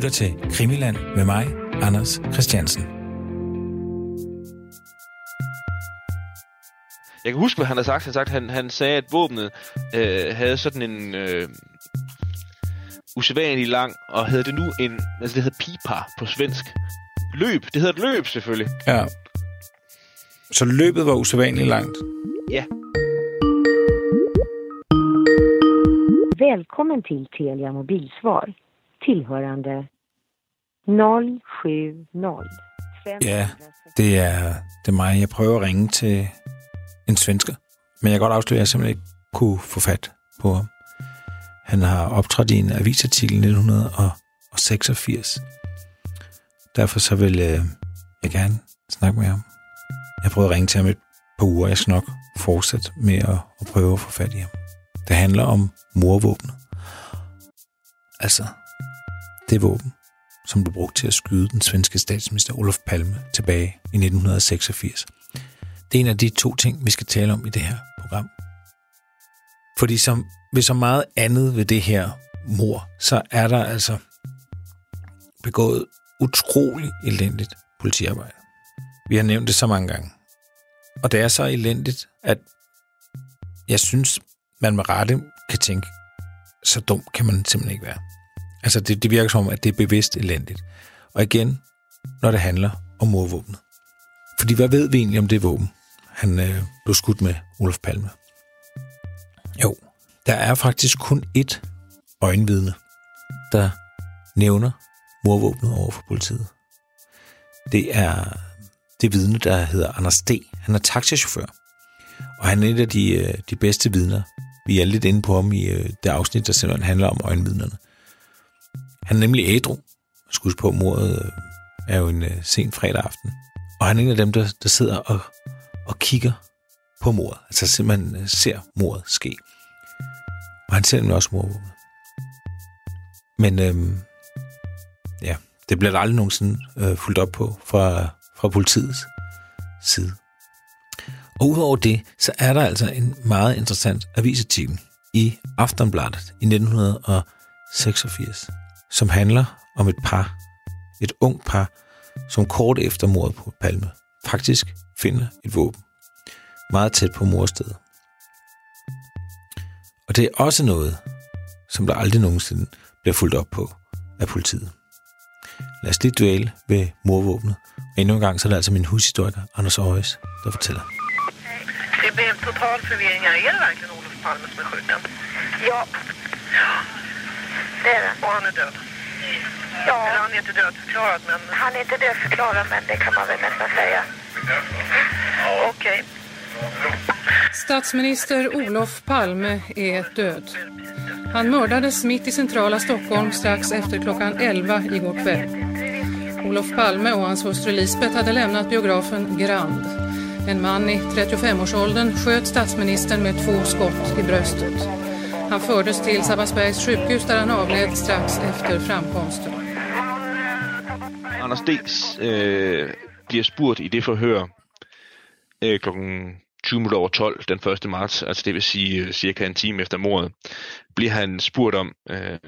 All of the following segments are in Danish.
lytter til Krimiland med mig, Anders Christiansen. Jeg kan huske, hvad han har sagt. Han, sagt, han, han sagde, at våbnet øh, havde sådan en øh, usædvanlig lang, og havde det nu en, altså det hedder pipa på svensk. Løb. Det hedder et løb, selvfølgelig. Ja. Så løbet var usædvanligt langt? Ja. Välkommen till Telia mobilsvar. Tillhörande 070 Ja, det er, det er mig. Jeg prøver at ringe til en svensker. Men jeg kan godt afsløre, at jeg simpelthen ikke kunne få fat på ham. Han har optrådt i en avisartikel 1986. Derfor så vil øh, jeg gerne snakke med ham. Jeg prøver at ringe til ham et par uger. Jeg skal nok fortsætte med at, at prøve at få fat i ham. Det handler om morvåbnet. Altså, det våben, som blev brugt til at skyde den svenske statsminister Olof Palme tilbage i 1986. Det er en af de to ting, vi skal tale om i det her program. Fordi som ved så meget andet ved det her mor, så er der altså begået utrolig elendigt politiarbejde. Vi har nævnt det så mange gange. Og det er så elendigt, at jeg synes, man med rette kan tænke, så dum kan man simpelthen ikke være. Altså, det, det virker som om, at det er bevidst elendigt. Og igen, når det handler om morvåbnet. Fordi hvad ved vi egentlig om det våben, han øh, blev skudt med Olof Palme? Jo, der er faktisk kun ét øjenvidne, der nævner morvåbnet over for politiet. Det er det vidne, der hedder Anders D. Han er taxichauffør, og han er et af de, øh, de bedste vidner. Vi er lidt inde på ham i øh, det afsnit, der simpelthen handler om øjenvidnerne. Han er nemlig ædru. Skus på, mordet øh, er jo en øh, sen fredag aften. Og han er en af dem, der, der sidder og, og kigger på mordet. Altså simpelthen øh, ser mordet ske. Og han ser nemlig også mordet. Men øhm, ja, det bliver der aldrig nogensinde øh, fuldt op på fra, fra politiets side. Og udover det, så er der altså en meget interessant avisartikel i Aftonbladet i 1986, som handler om et par, et ung par, som kort efter mordet på Palme faktisk finder et våben meget tæt på morstedet. Og det er også noget, som der aldrig nogensinde bliver fuldt op på af politiet. Lad os lige duale ved morvåbnet. Og endnu en gang så er det altså min hushistoriker, Anders Aarhus, der fortæller. Det blev total forvirring. Er det verkligen Olof Palme som er skjuten? Ja. Det är det. Och han är död? Ja, Eller han är inte dödförklarad, men... han är inte dödförklarad men det kan man väl nästan säga. Okej. Statsminister Olof Palme är död. Han mördades mitt i centrala Stockholm strax efter klockan 11 igår kväll. Olof Palme och hans hustru Lisbeth hade lämnat biografen Grand. En man i 35-årsåldern sköt statsministern med två skott i bröstet. Han fördes till Sabbatsbergs sjukhus där han avled strax efter framkomsten. Anders D. Øh, bliver spurgt i det forhør øh, klokken 20 over 12 den 1. marts, altså det vil sige øh, cirka en time efter mordet, bliver han spurgt om, øh,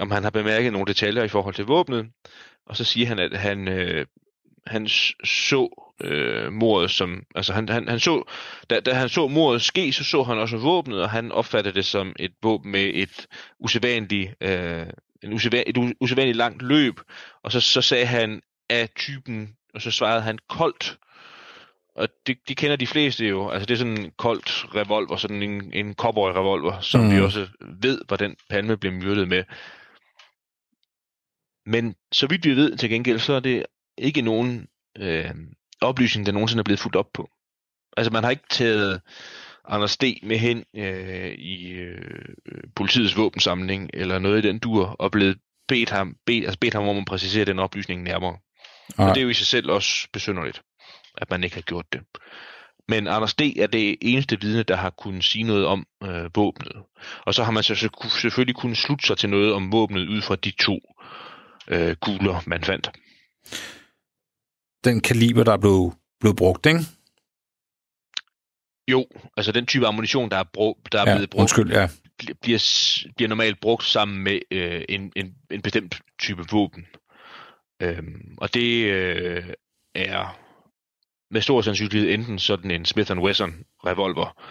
om han har bemærket nogle detaljer i forhold til våbnet, og så siger han, at han, øh, han så øh, mordet som, altså han, han, han så, da, da han så mordet ske, så så han også våbnet, og han opfattede det som et våben med et usædvanligt, øh, en usædvan, et usædvanligt langt løb, og så, så sagde han af typen, og så svarede han koldt, og det, de kender de fleste jo. Altså det er sådan en koldt revolver, sådan en, en cowboy-revolver, som mm. vi også ved, hvordan Palme blev myrdet med. Men så vidt vi ved til gengæld, så er det ikke nogen øh, oplysning, der nogensinde er blevet fuldt op på. Altså man har ikke taget Anders D. med hen øh, i øh, politiets våbensamling, eller noget i den dur, og blevet bedt ham, bedt, altså bedt ham om at præcisere den oplysning nærmere. Nej. Og det er jo i sig selv også besynderligt, at man ikke har gjort det. Men Anders D. er det eneste vidne, der har kunnet sige noget om øh, våbnet. Og så har man så, selvfølgelig kunnet slutte sig til noget om våbnet ud fra de to øh, kugler, man fandt. Den kaliber, der blev, blev brugt, ikke? Jo, altså den type ammunition, der er, brug, der er Ja, blevet brugt, undskyld, ja. bliver, bliver normalt brugt sammen med øh, en, en, en bestemt type våben. Øhm, og det øh, er med stor sandsynlighed enten sådan en Smith Wesson revolver,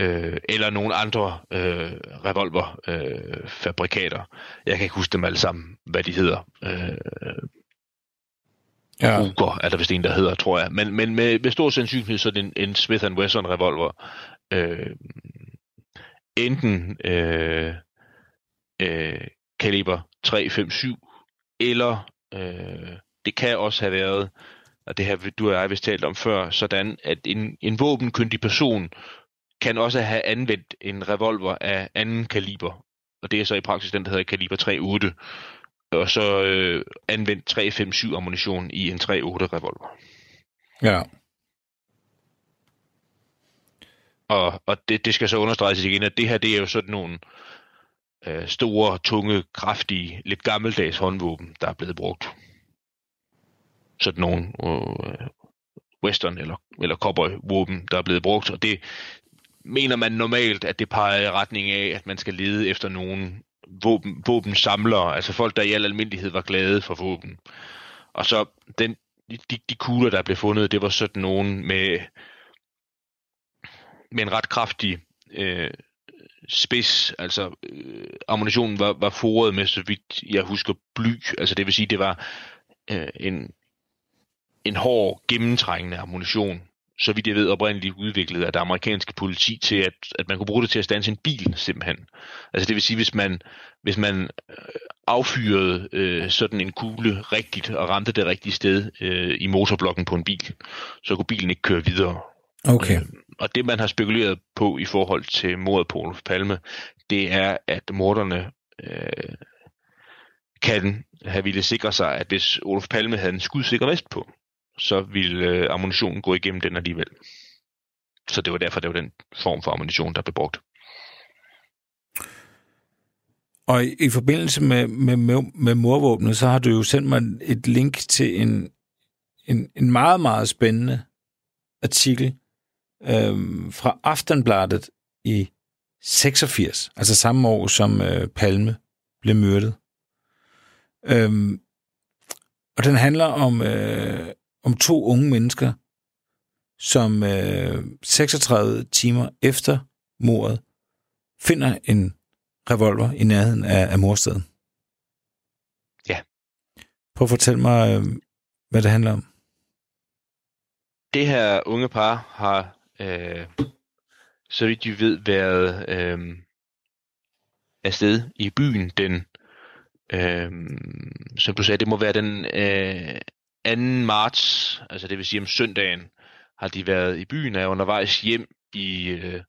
øh, eller nogle andre øh, revolverfabrikater. Øh, fabrikater. Jeg kan ikke huske dem alle sammen, hvad de hedder. Øh, ja. Ruger er der vist en, der hedder, tror jeg. Men, men med, med stor sandsynlighed sådan en, en Smith Wesson revolver. Øh, enten øh, øh, kaliber 357, eller øh, det kan også have været, og det har du og jeg vist talt om før, sådan at en, en våbenkyndig person kan også have anvendt en revolver af anden kaliber, og det er så i praksis den, der hedder kaliber 3.8, og så øh, anvendt 3.5.7 ammunition i en 3.8 revolver. Ja. Og, og det, det skal så understreges igen, at det her det er jo sådan nogle øh, store, tunge, kraftige, lidt gammeldags håndvåben, der er blevet brugt. Sådan nogle øh, western eller, eller cowboy-våben, der er blevet brugt, og det mener man normalt, at det peger i retning af, at man skal lede efter nogle våben, våbensamlere, altså folk, der i al almindelighed var glade for våben. Og så den, de, de kugler, der blev fundet, det var sådan nogen med med en ret kraftig øh, spids, altså øh, ammunitionen var, var foret med, så vidt jeg husker, bly, altså det vil sige, det var øh, en, en hård, gennemtrængende ammunition, så vidt jeg ved oprindeligt udviklet af det amerikanske politi til, at, at man kunne bruge det til at stanse en bil, simpelthen. Altså det vil sige, hvis man, hvis man øh, affyrede øh, sådan en kugle rigtigt og ramte det rigtige sted øh, i motorblokken på en bil, så kunne bilen ikke køre videre. Okay. Øh, og det, man har spekuleret på i forhold til mordet på Olof Palme, det er, at morderne øh, kan have ville sikre sig, at hvis Olof Palme havde en skudsikker vest på, så ville øh, ammunitionen gå igennem den alligevel. Så det var derfor, det var den form for ammunition, der blev brugt. Og i, i forbindelse med, med, med, med morvåbnet, så har du jo sendt mig et link til en, en, en meget, meget spændende artikel øh, fra Aftenbladet i 86, altså samme år som øh, Palme blev myrdet. Øhm, og den handler om, øh, om to unge mennesker, som øh, 36 timer efter mordet finder en revolver i nærheden af, af morstedet. Ja. Prøv at fortælle mig, øh, hvad det handler om. Det her unge par har øh, så vidt de ved, været øh, afsted i byen den, øh, som du sagde, det må være den øh, 2. marts, altså det vil sige om søndagen, har de været i byen, er undervejs hjem i øh,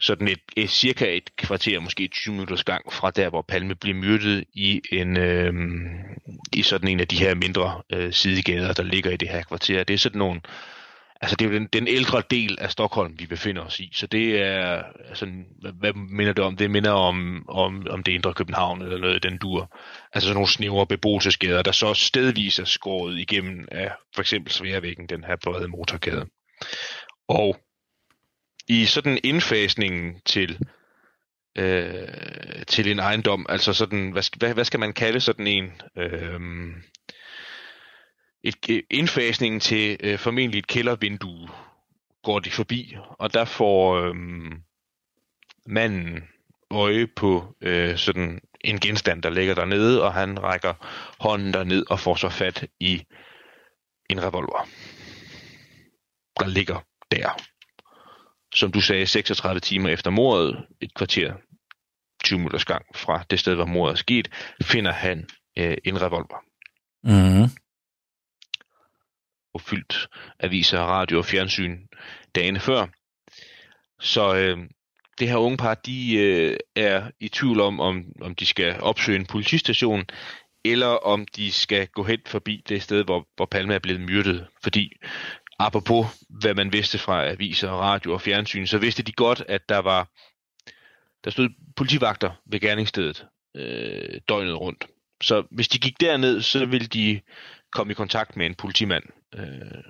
sådan et, et cirka et kvarter, måske 20 minutters gang fra der, hvor Palme blev myrdet i en øh, i sådan en af de her mindre øh, sidegader, der ligger i det her kvarter. Det er sådan nogle Altså det er jo den, den ældre del af Stockholm, vi befinder os i. Så det er, altså, hvad, minder det om? Det minder om, om, om det indre København eller noget den dur. Altså sådan nogle snævre beboelsesgader, der så stedvis er skåret igennem af for eksempel Sværvæggen, den her brede motorgade. Og i sådan indfasningen til øh, til en ejendom, altså sådan, hvad, hvad, hvad skal man kalde sådan en? Øh, et, indfasningen til øh, formentlig et kældervindue går de forbi, og der får øh, manden øje på øh, sådan en genstand, der ligger dernede, og han rækker hånden derned og får så fat i en revolver, der ligger der. Som du sagde, 36 timer efter mordet, et kvarter, 20 minutters gang fra det sted, hvor mordet er sket, finder han øh, en revolver. Mm fyldt aviser, radio og fjernsyn dagene før. Så øh, det her unge par, de øh, er i tvivl om, om, om de skal opsøge en politistation, eller om de skal gå hen forbi det sted, hvor, hvor Palme er blevet myrdet. Fordi apropos hvad man vidste fra aviser, radio og fjernsyn, så vidste de godt, at der var der stod politivagter ved gerningsstedet øh, døgnet rundt. Så hvis de gik derned, så ville de komme i kontakt med en politimand, øh,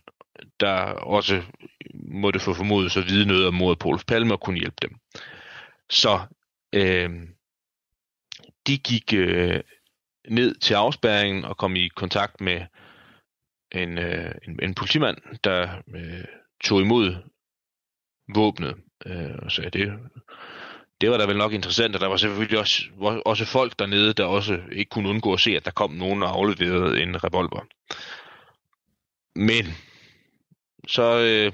der også måtte få formodet så vide noget om mordet på Olof Palme og kunne hjælpe dem. Så Øh, de gik øh, ned til afspærringen og kom i kontakt med en, øh, en, en politimand, der øh, tog imod våbnet øh, og sagde, det, det var da vel nok interessant, og der var selvfølgelig også, også folk dernede, der også ikke kunne undgå at se, at der kom nogen og afleverede en revolver. Men så øh,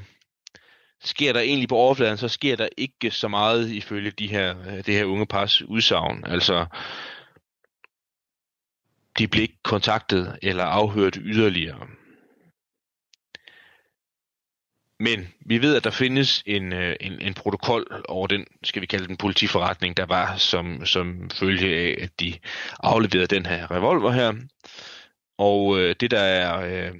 sker der egentlig på overfladen, så sker der ikke så meget ifølge de her, øh, det her unge pars udsagn. Altså, de blev ikke kontaktet eller afhørt yderligere. Men vi ved, at der findes en, øh, en, en protokol over den, skal vi kalde den politiforretning, der var som, som følge af, at de afleverede den her revolver her. Og øh, det, der er øh,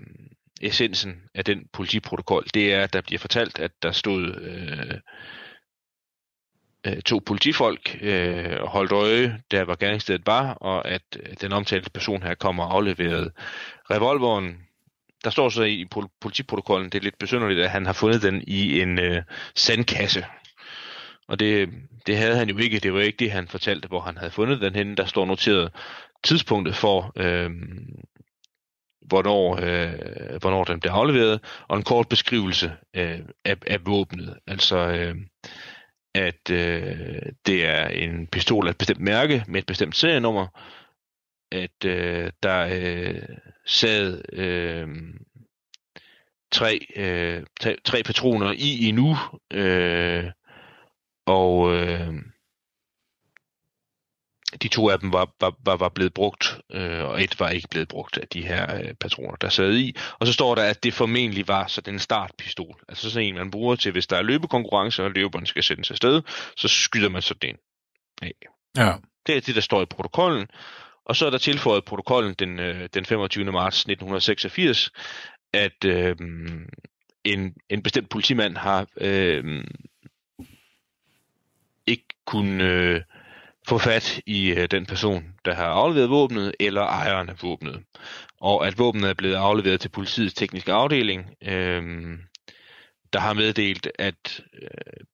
essensen af den politiprotokol, det er, at der bliver fortalt, at der stod øh, øh, to politifolk øh, holdt øje, der var gerningsstedet var, og at den omtalte person her kommer og afleverede revolveren. Der står så i politiprotokollen, det er lidt besynderligt, at han har fundet den i en øh, sandkasse. Og det, det havde han jo ikke. Det var ikke det, han fortalte, hvor han havde fundet den henne. Der står noteret tidspunktet for, øh, hvornår, øh, hvornår den bliver afleveret, og en kort beskrivelse øh, af, af våbnet. Altså, øh, at øh, det er en pistol af et bestemt mærke med et bestemt serienummer, at øh, der øh, sad øh, tre, øh, tre, tre patroner i endnu, øh, og øh, de to af dem var, var, var, var blevet brugt, øh, og et var ikke blevet brugt af de her øh, patroner, der sad i. Og så står der, at det formentlig var så den startpistol. Altså sådan en, man bruger til, hvis der er løbekonkurrence, og løberen skal sendes afsted, så skyder man så den af. Ja. Det er det, der står i protokollen. Og så er der tilføjet protokollen den, øh, den 25. marts 1986, at øh, en, en bestemt politimand har øh, ikke kunne... Øh, få fat i øh, den person, der har afleveret våbnet, eller ejeren af våbnet. Og at våbnet er blevet afleveret til politiets tekniske afdeling, øh, der har meddelt, at øh,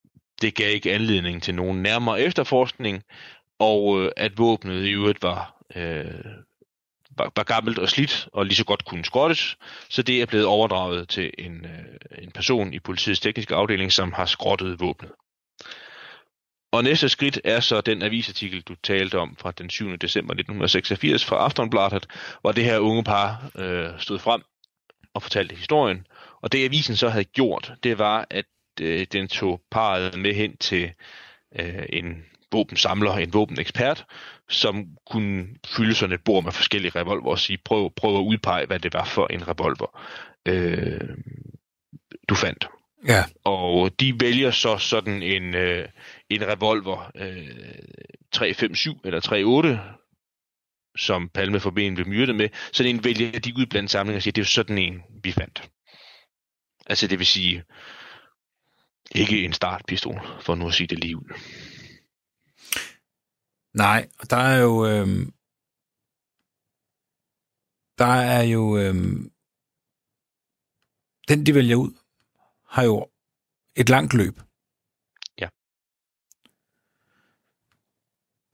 det gav ikke anledning til nogen nærmere efterforskning, og øh, at våbnet i øvrigt var, øh, var, var gammelt og slidt, og lige så godt kunne skrottes, så det er blevet overdraget til en, øh, en person i politiets tekniske afdeling, som har skrottet våbnet. Og næste skridt er så den avisartikel, du talte om fra den 7. december 1986 fra Aftonbladet, hvor det her unge par øh, stod frem og fortalte historien. Og det avisen så havde gjort, det var, at øh, den tog parret med hen til øh, en våbensamler, en våbenekspert, som kunne fylde sådan et bord med forskellige revolver og sige, prøv, prøv at udpege, hvad det var for en revolver, øh, du fandt. Ja. Og de vælger så sådan en, øh, en revolver øh, 357 eller 38, som Palme for ben blev myrdet med. Sådan en vælger de ud blandt samlinger og siger, det er jo sådan en, vi fandt. Altså det vil sige, ikke en startpistol, for nu at sige det lige ud. Nej, der er jo... Øh, der er jo... Øh, den, de vælger ud, har jo et langt løb. Ja.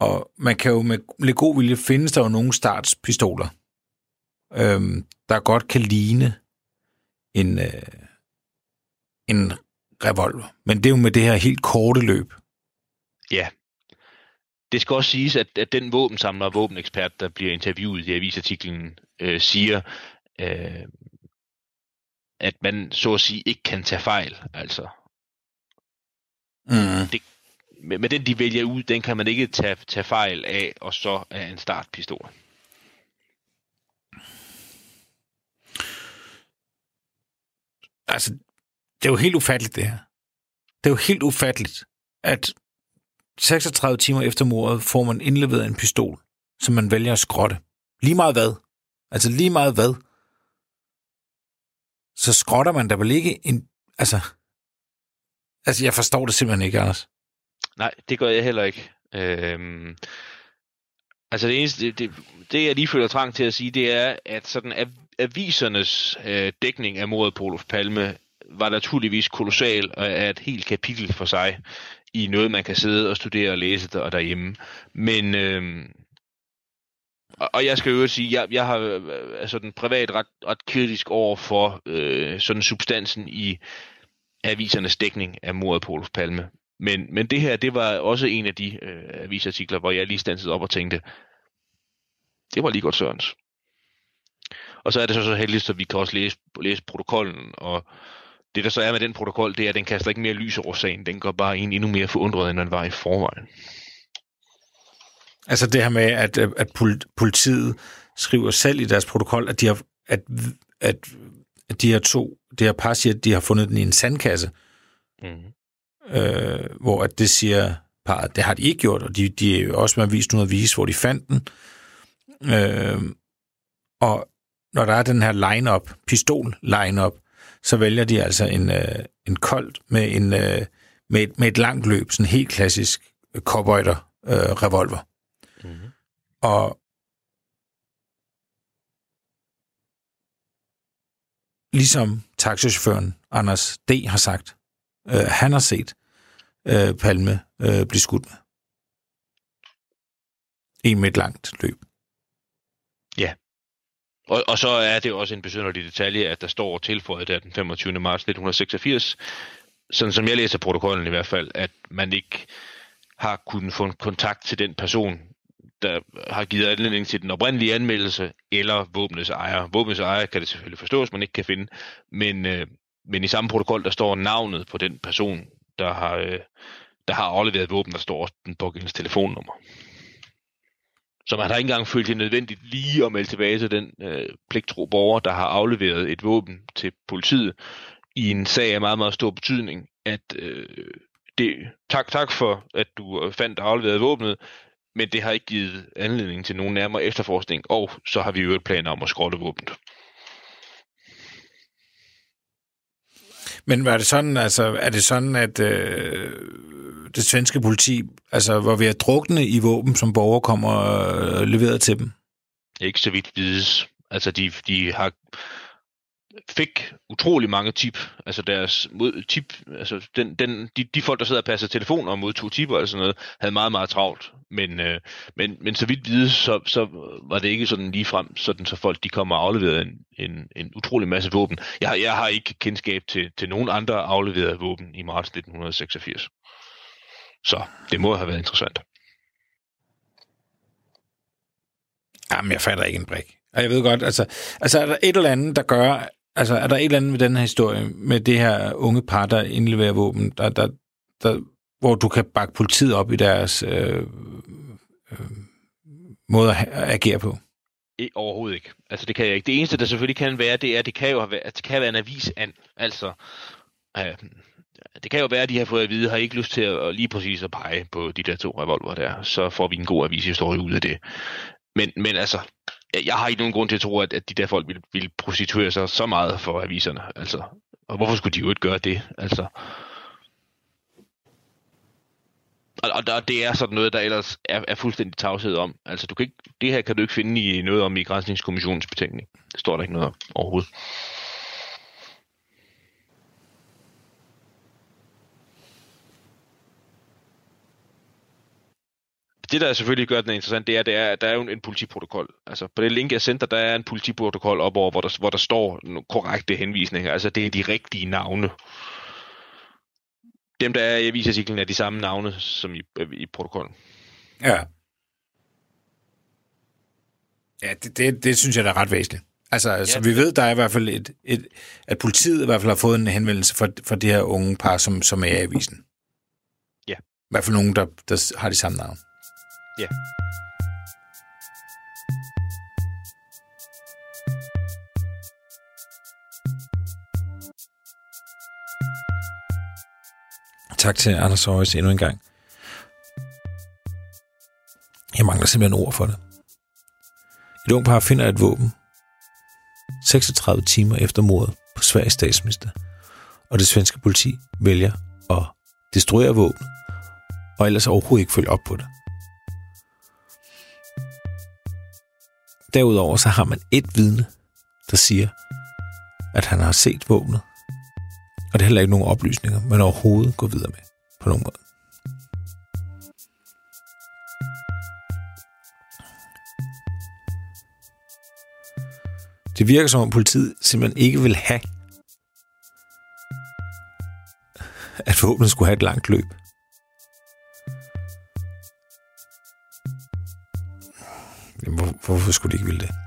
Og man kan jo med lidt god vilje findes der jo nogle startspistoler, øhm, der godt kan ligne en, øh, en revolver. Men det er jo med det her helt korte løb. Ja. Det skal også siges, at, at den våbensamler og våbenekspert, der bliver interviewet i avisartiklen, øh, siger, øh, at man så at sige ikke kan tage fejl. Altså, Mm. det, med, med den de vælger ud, den kan man ikke tage, tage fejl af, og så er en startpistol. Altså, det er jo helt ufatteligt, det her. Det er jo helt ufatteligt, at 36 timer efter mordet får man indleveret en pistol, som man vælger at skrotte. Lige meget hvad. Altså lige meget hvad. Så skrotter man da vel ikke en... Altså, altså jeg forstår det simpelthen ikke, Anders. Nej, det gør jeg heller ikke. Øhm, altså det eneste, det, det, det jeg lige føler trang til at sige, det er, at sådan av- avisernes øh, dækning af mordet på Olof Palme var naturligvis kolossal og er et helt kapitel for sig i noget, man kan sidde og studere og læse der og derhjemme. Men, øh, og, jeg skal jo sige, jeg, jeg har øh, altså den privat ret, ret kritisk over for øh, sådan substansen i avisernes dækning af mordet på Olof Palme. Men, men det her, det var også en af de øh, avisartikler, hvor jeg lige stansede op og tænkte, det var lige godt Sørens. Og så er det så så heldigt, at vi kan også læse, læse protokollen, og det der så er med den protokol, det er, at den kaster ikke mere lys over sagen. Den går bare en endnu mere forundret, end den var i forvejen. Altså det her med, at, at politiet skriver selv i deres protokol, at de har, at, at de her to, det her par siger, at de har fundet den i en sandkasse. Mm. Øh, hvor at det siger parret, det har de ikke gjort, og de, de er jo også med vist noget at vise, hvor de fandt den. Øh, og når der er den her line-up, pistol-line-up, så vælger de altså en, øh, en koldt med, en, øh, med, et, med et langt løb, sådan en helt klassisk cowboyter øh, revolver. Mm-hmm. Og ligesom taxichaufføren Anders D. har sagt, øh, han har set øh, Palme øh, blive skudt med. En med et langt løb. Ja. Og, og så er det også en besynderlig detalje, at der står tilføjet der den 25. marts 1986, sådan som jeg læser protokollen i hvert fald, at man ikke har kunnet få en kontakt til den person, der har givet anledning til den oprindelige anmeldelse, eller våbnets ejer. Våbnets ejer kan det selvfølgelig forstås, man ikke kan finde, men, øh, men i samme protokol, der står navnet på den person, der har, øh, der har afleveret våben, der står også den pågældende telefonnummer. Så man har ikke engang følt det nødvendigt lige at melde tilbage til den øh, pligtro borger, der har afleveret et våben til politiet i en sag af meget, meget stor betydning, at øh, det, tak, tak for, at du øh, fandt afleveret våbnet, men det har ikke givet anledning til nogen nærmere efterforskning, og så har vi jo et plan om at skrotte våbnet. Men var det sådan, altså, er det sådan, at øh, det svenske politi altså, var ved at drukne i våben, som borgere kommer og øh, leveret til dem? Ikke så vidt vides. Altså, de, de har fik utrolig mange tip, altså deres mod, tip, altså den, den, de, de folk, der sidder og passer telefoner og modtog tipper og sådan noget, havde meget, meget travlt. Men, øh, men, men så vidt vide, så, så var det ikke sådan lige frem, sådan så folk de kommer og afleverede en, en, en utrolig masse våben. Jeg, jeg har ikke kendskab til, til nogen andre afleverede våben i marts 1986. Så det må have været interessant. Jamen, jeg fatter ikke en brik. Og jeg ved godt, altså, altså er der et eller andet, der gør, Altså, er der et eller andet med den her historie, med det her unge par, der indleverer våben, der, der, der, hvor du kan bakke politiet op i deres øh, øh, måde at agere på? I, overhovedet ikke. Altså, det kan jeg ikke. Det eneste, der selvfølgelig kan være, det er, at det kan jo have, at det kan være en avis an. Altså, øh, det kan jo være, at de har fået at vide, har ikke lyst til at, lige præcis at pege på de der to revolver der. Så får vi en god avishistorie ud af det. Men, men altså, jeg har ikke nogen grund til at tro, at, at de der folk vil, vil prostituere sig så meget for aviserne. Altså, og hvorfor skulle de jo ikke gøre det? Altså, og, og der, det er sådan noget, der ellers er, er fuldstændig tavshed om. Altså, du kan ikke, det her kan du ikke finde i noget om i Grænsningskommissionens betænkning. Det står der ikke noget om overhovedet. Det, der selvfølgelig gør den interessant, det er, det er, at der er jo en politiprotokol. Altså på det link, jeg sendte, der er en politiprotokol op over, hvor der, hvor der står korrekte henvisninger. Altså det er de rigtige navne. Dem, der er i avisartiklen, er de samme navne som i, i protokollen. Ja. Ja, det, det, det synes jeg er ret væsentligt. Altså, ja, så vi ved, der er i hvert fald et, et, at politiet i hvert fald har fået en henvendelse for, for det her unge par, som, som er i avisen. Ja. I hvert fald nogen, der, der har de samme navn. Ja. Tak til Anders Aarhus endnu en gang. Jeg mangler simpelthen ord for det. Et ung par finder et våben 36 timer efter mordet på Sveriges statsminister, og det svenske politi vælger at destruere våbnet, og ellers overhovedet ikke følge op på det. Derudover så har man et vidne, der siger, at han har set våbnet. Og det er heller ikke nogen oplysninger, man overhovedet går videre med på nogen måde. Det virker som om politiet simpelthen ikke vil have, at våbnet skulle have et langt løb. Jamen, hvor, hvorfor skulle de ikke ville det?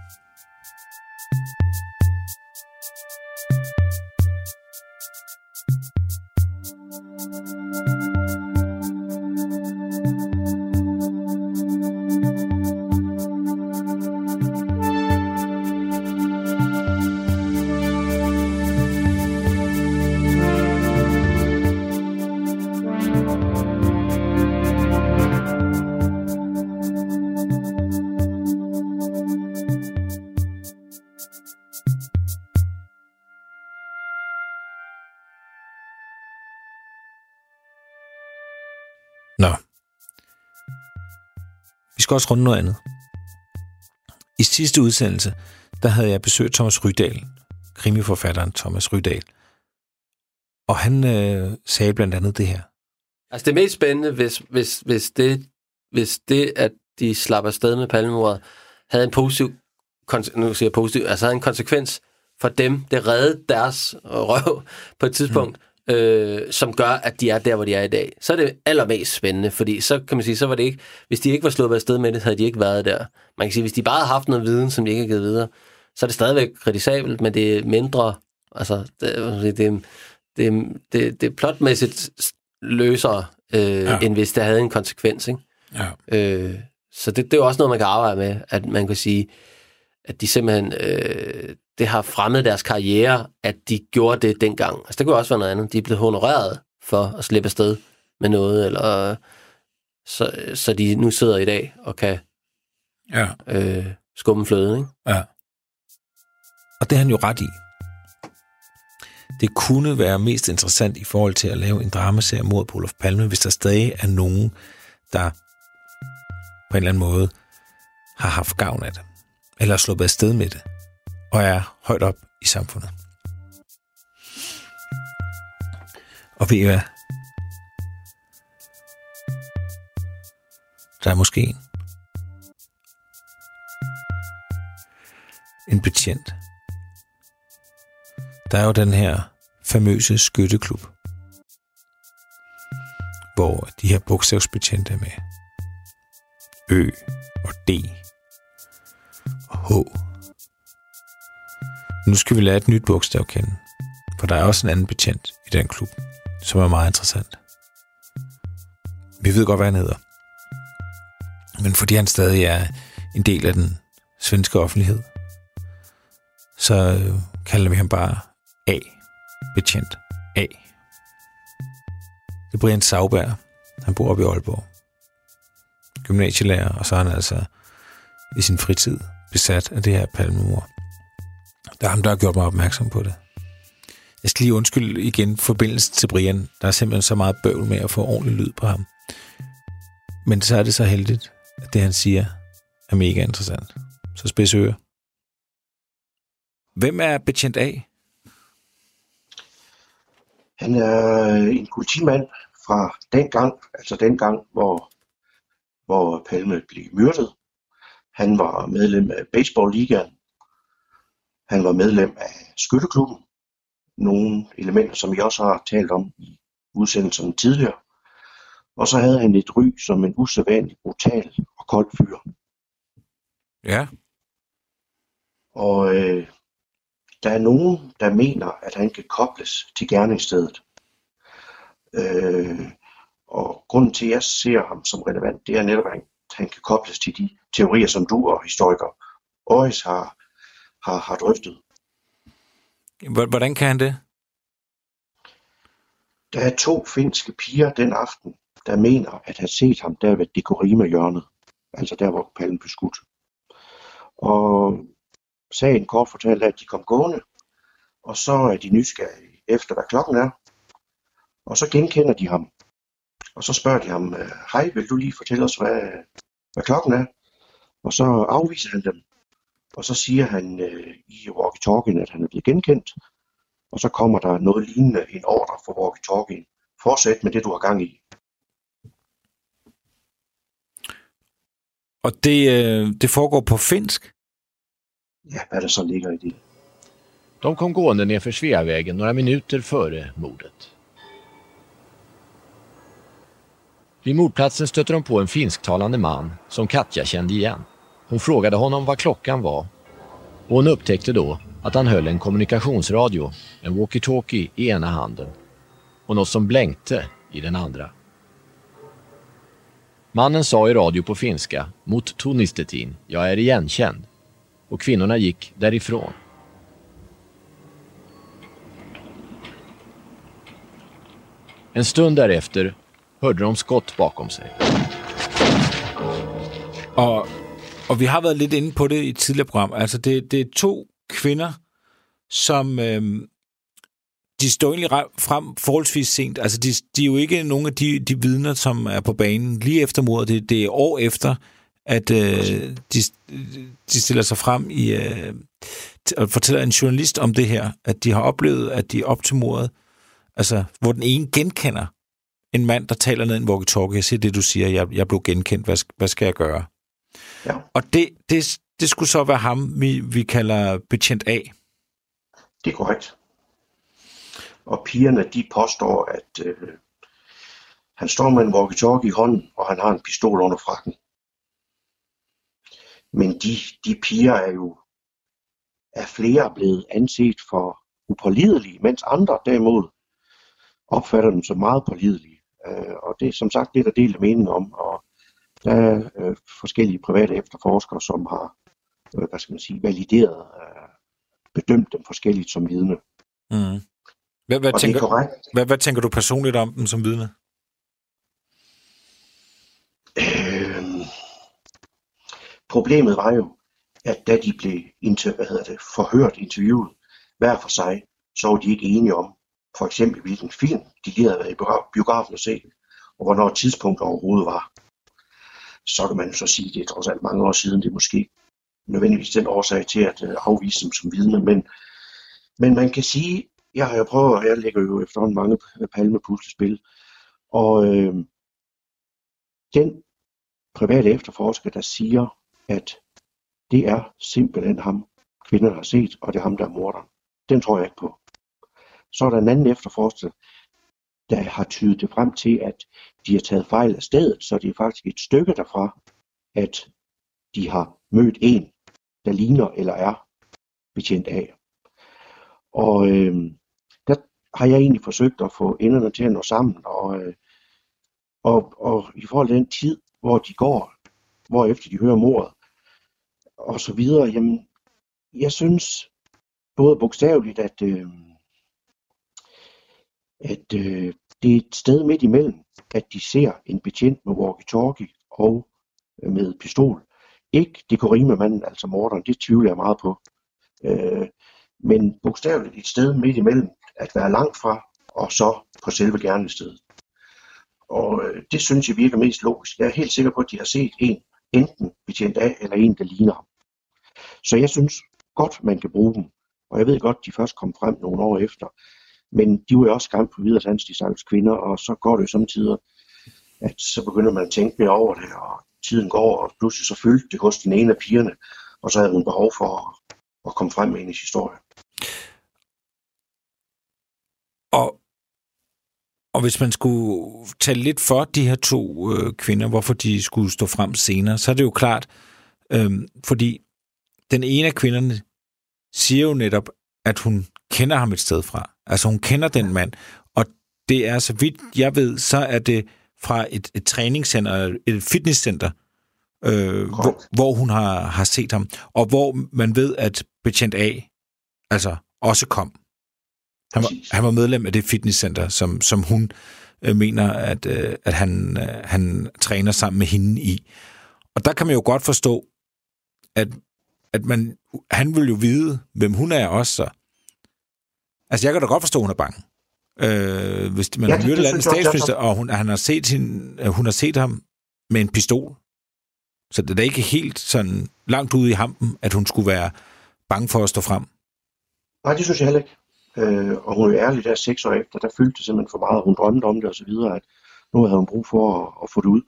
Skal også runde noget andet. I sidste udsendelse, der havde jeg besøgt Thomas Rydal, krimiforfatteren Thomas Rydal. Og han øh, sagde blandt andet det her. Altså det mest spændende, hvis, hvis, hvis, det, hvis det, at de slapper afsted med palmemordet, havde en positiv, nu siger jeg positiv, altså havde en konsekvens for dem, det reddede deres røv på et tidspunkt, mm. Øh, som gør, at de er der, hvor de er i dag. Så er det allermest spændende, fordi så kan man sige, så var det ikke, hvis de ikke var slået afsted med det, havde de ikke været der. Man kan sige, hvis de bare havde haft noget viden, som de ikke har givet videre, så er det stadigvæk kritisabelt, men det er mindre, altså det, det, det, det, det er plotmæssigt løsere, øh, ja. end hvis det havde en konsekvens. Ikke? Ja. Øh, så det, det er jo også noget, man kan arbejde med, at man kan sige, at de simpelthen, øh, det har fremmet deres karriere, at de gjorde det dengang. Altså det kunne også være noget andet. De er blevet honoreret for at slippe afsted med noget, eller så, så de nu sidder i dag og kan Ja. øh, skumme fløde, ikke? Ja. Og det er han jo ret i. Det kunne være mest interessant i forhold til at lave en dramaserie mod Olof Palme, hvis der stadig er nogen, der på en eller anden måde har haft gavn af det, eller er sluppet afsted med det, og er højt op i samfundet. Og ved I hvad? Der er måske en. En betjent. Der er jo den her famøse skytteklub, hvor de her bogstavsbetjente er med. Ø og D og H. Nu skal vi lære et nyt bogstav kende, for der er også en anden betjent i den klub, som er meget interessant. Vi ved godt, hvad han hedder. Men fordi han stadig er en del af den svenske offentlighed, så øh, kalder vi ham bare A. Betjent A. Det er Brian Sauberg. Han bor oppe i Aalborg. Gymnasielærer, og så er han altså i sin fritid besat af det her palmemor. Der er ham, der har gjort mig opmærksom på det. Jeg skal lige undskylde igen forbindelsen til Brian. Der er simpelthen så meget bøvl med at få ordentlig lyd på ham. Men så er det så heldigt, at det han siger er mega interessant. Så spids øre. Hvem er betjent A? Han er en politimand fra den gang, altså den gang, hvor, hvor Palme blev myrdet. Han var medlem af baseballligaen. Han var medlem af skytteklubben. Nogle elementer, som jeg også har talt om i udsendelsen tidligere. Og så havde han et ry som en usædvanlig brutal og kold fyr. Ja. Og øh, der er nogen, der mener, at han kan kobles til gerningsstedet. Øh, og grunden til, at jeg ser ham som relevant, det er netop, at han, kan kobles til de teorier, som du og historiker Øjes har, har, har drøftet. Hvordan kan han det? Der er to finske piger den aften, der mener at have set ham der ved Dekorima-hjørnet. Altså der, hvor Pallen blev skudt. Og sagen kort fortalt er, at de kom gående, og så er de nysgerrige efter, hvad klokken er. Og så genkender de ham. Og så spørger de ham, hej, vil du lige fortælle os, hvad, hvad klokken er? Og så afviser han dem. Og så siger han øh, i walkie-talkien, at han er blevet genkendt. Og så kommer der noget lignende en ordre for walkie-talkien. Fortsæt med det, du har gang i. Og det, øh, det foregår på finsk? ja, hvad der så ligger i det. De kom gående nedför Sveavägen några minuter före mordet. Vid mordplatsen stötte de på en finsktalande man som Katja kände igen. Hon frågade honom vad klockan var och hon upptäckte då att han höll en kommunikationsradio, en walkie-talkie i ena handen och något som blänkte i den andra. Mannen sa i radio på finska, mot Tonistetin, jag är igenkänd. Och kvinnorna gick därifrån. En stund därefter hörde de skott bakom sig. Ja, og vi har været lidt inde på det i et tidligere program. Altså, det, det er to kvinder, som... Øh, de står egentlig frem forholdsvis sent. Altså, de, de er jo ikke nogen af de, de vidner, som er på banen lige efter mordet. Det, det er år efter, at øh, de, de stiller sig frem i, øh, og fortæller en journalist om det her, at de har oplevet, at de op til mordet, altså, hvor den ene genkender en mand, der taler ned i en walkie-talkie. Jeg siger det, du siger, jeg, jeg blev genkendt, hvad, hvad skal jeg gøre? Ja. Og det, det, det skulle så være ham, vi, vi kalder betjent A. Det er korrekt. Og pigerne, de påstår, at øh, han står med en walkie-talkie i hånden, og han har en pistol under frakken. Men de, de piger er jo er flere blevet anset for upålidelige, mens andre derimod opfatter dem som meget pålidelige. Øh, og det er som sagt det, der deler mening om, og der er øh, forskellige private efterforskere, som har øh, hvad skal man sige, valideret, øh, bedømt dem forskelligt som vidne. Mm. Hvad, hvad, Og er tænker, korrekt. hvad, hvad tænker du personligt om dem som vidne? Øhm, problemet var jo, at da de blev inter, hvad hedder det, forhørt, interviewet, hver for sig, så var de ikke enige om, for eksempel hvilken film de lige havde været i biogra- biografen at se, og hvornår tidspunktet overhovedet var. Så kan man jo så sige, at det er trods alt mange år siden, det er måske nødvendigvis den årsag til at øh, afvise dem som vidne, men, men man kan sige, jeg har jo prøvet, og jeg lægger jo efterhånden mange palmepuslespil, og øh, den private efterforsker, der siger, at det er simpelthen ham, kvinderne har set, og det er ham, der er morderen. Den tror jeg ikke på. Så er der en anden efterforsker, der har tydet det frem til, at de har taget fejl af stedet, så det er faktisk et stykke derfra, at de har mødt en, der ligner eller er betjent af. Og øh, der har jeg egentlig forsøgt at få enderne til at nå sammen, og, øh, og, og i forhold til den tid, hvor de går, hvor efter de hører mordet, og så videre, jamen, jeg synes både bogstaveligt, at, øh, at øh, det er et sted midt imellem, at de ser en betjent med walkie-talkie og øh, med pistol. Ikke dekorimemanden, altså morderen, det tvivler jeg meget på. Øh, men bogstaveligt et sted midt imellem, at være langt fra, og så på selve gerningsstedet. Og øh, det synes jeg virker mest logisk. Jeg er helt sikker på, at de har set en, enten betjent af, eller en, der ligner ham. Så jeg synes godt, man kan bruge dem. Og jeg ved godt, de først kom frem nogle år efter. Men de var jo også gang på videre de stakkels kvinder, og så går det jo samtidig, at så begynder man at tænke mere over det, og tiden går, og pludselig så fyldte det hos den ene af pigerne, og så havde hun behov for at, at komme frem med hendes historie. Og, og hvis man skulle tale lidt for de her to øh, kvinder, hvorfor de skulle stå frem senere, så er det jo klart, øh, fordi den ene af kvinderne siger jo netop, at hun kender ham et sted fra. Altså hun kender den mand, og det er, så vidt jeg ved, så er det fra et, et træningscenter, et fitnesscenter, øh, hvor, hvor hun har, har set ham, og hvor man ved, at betjent A altså også kom. Han var, han var medlem af det fitnesscenter, som, som hun øh, mener, at, øh, at han, øh, han træner sammen med hende i. Og der kan man jo godt forstå, at, at man, han vil jo vide, hvem hun er også. Så. Altså, jeg kan da godt forstå, at hun er bange. Øh, hvis man Ja, har mødt det landets statsminister, og hun, han har set hende, øh, hun har set ham med en pistol. Så det er da ikke helt sådan langt ude i hampen, at hun skulle være bange for at stå frem. Nej, det synes jeg heller ikke. Øh, og hun er ærlig der seks år efter, der fyldte det simpelthen for meget, hun drømte om det og så videre, at nu havde hun brug for at, at få det ud.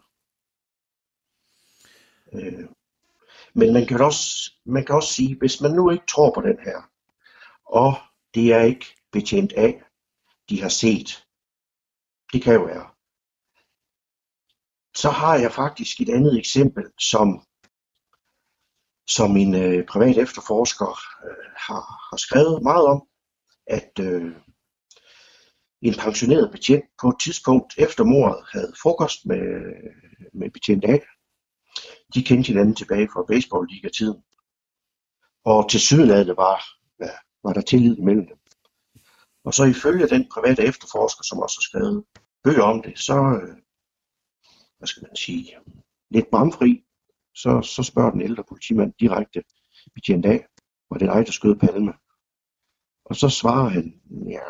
Øh, Men man kan også, man kan også sige, hvis man nu ikke tror på den her, og det er ikke betjent af, de har set, det kan jo være, så har jeg faktisk et andet eksempel, som, som min øh, privat efterforsker øh, har, har skrevet meget om, at øh, en pensioneret betjent på et tidspunkt efter mordet havde frokost med, med betjent A. De kendte hinanden tilbage fra baseball-liga-tiden. Og til syden det var, var der tillid imellem dem. Og så ifølge den private efterforsker, som også har skrevet bøger om det, så, øh, hvad skal man sige, lidt bramfri, så, så spørger den ældre politimand direkte betjent af, var det dig, der skød Palme? Og så svarer han, ja,